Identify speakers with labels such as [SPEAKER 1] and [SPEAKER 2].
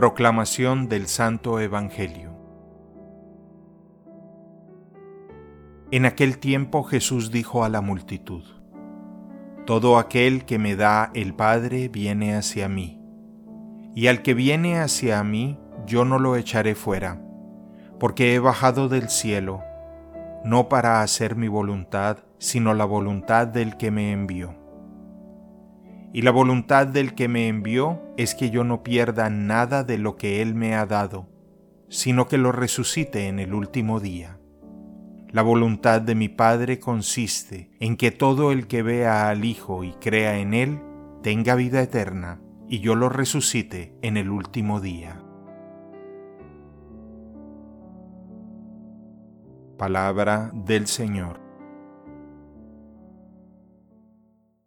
[SPEAKER 1] Proclamación del Santo Evangelio En aquel tiempo Jesús dijo a la multitud, Todo aquel que me da el Padre viene hacia mí, y al que viene hacia mí yo no lo echaré fuera, porque he bajado del cielo, no para hacer mi voluntad, sino la voluntad del que me envió. Y la voluntad del que me envió es que yo no pierda nada de lo que Él me ha dado, sino que lo resucite en el último día. La voluntad de mi Padre consiste en que todo el que vea al Hijo y crea en Él tenga vida eterna, y yo lo resucite en el último día. Palabra del Señor.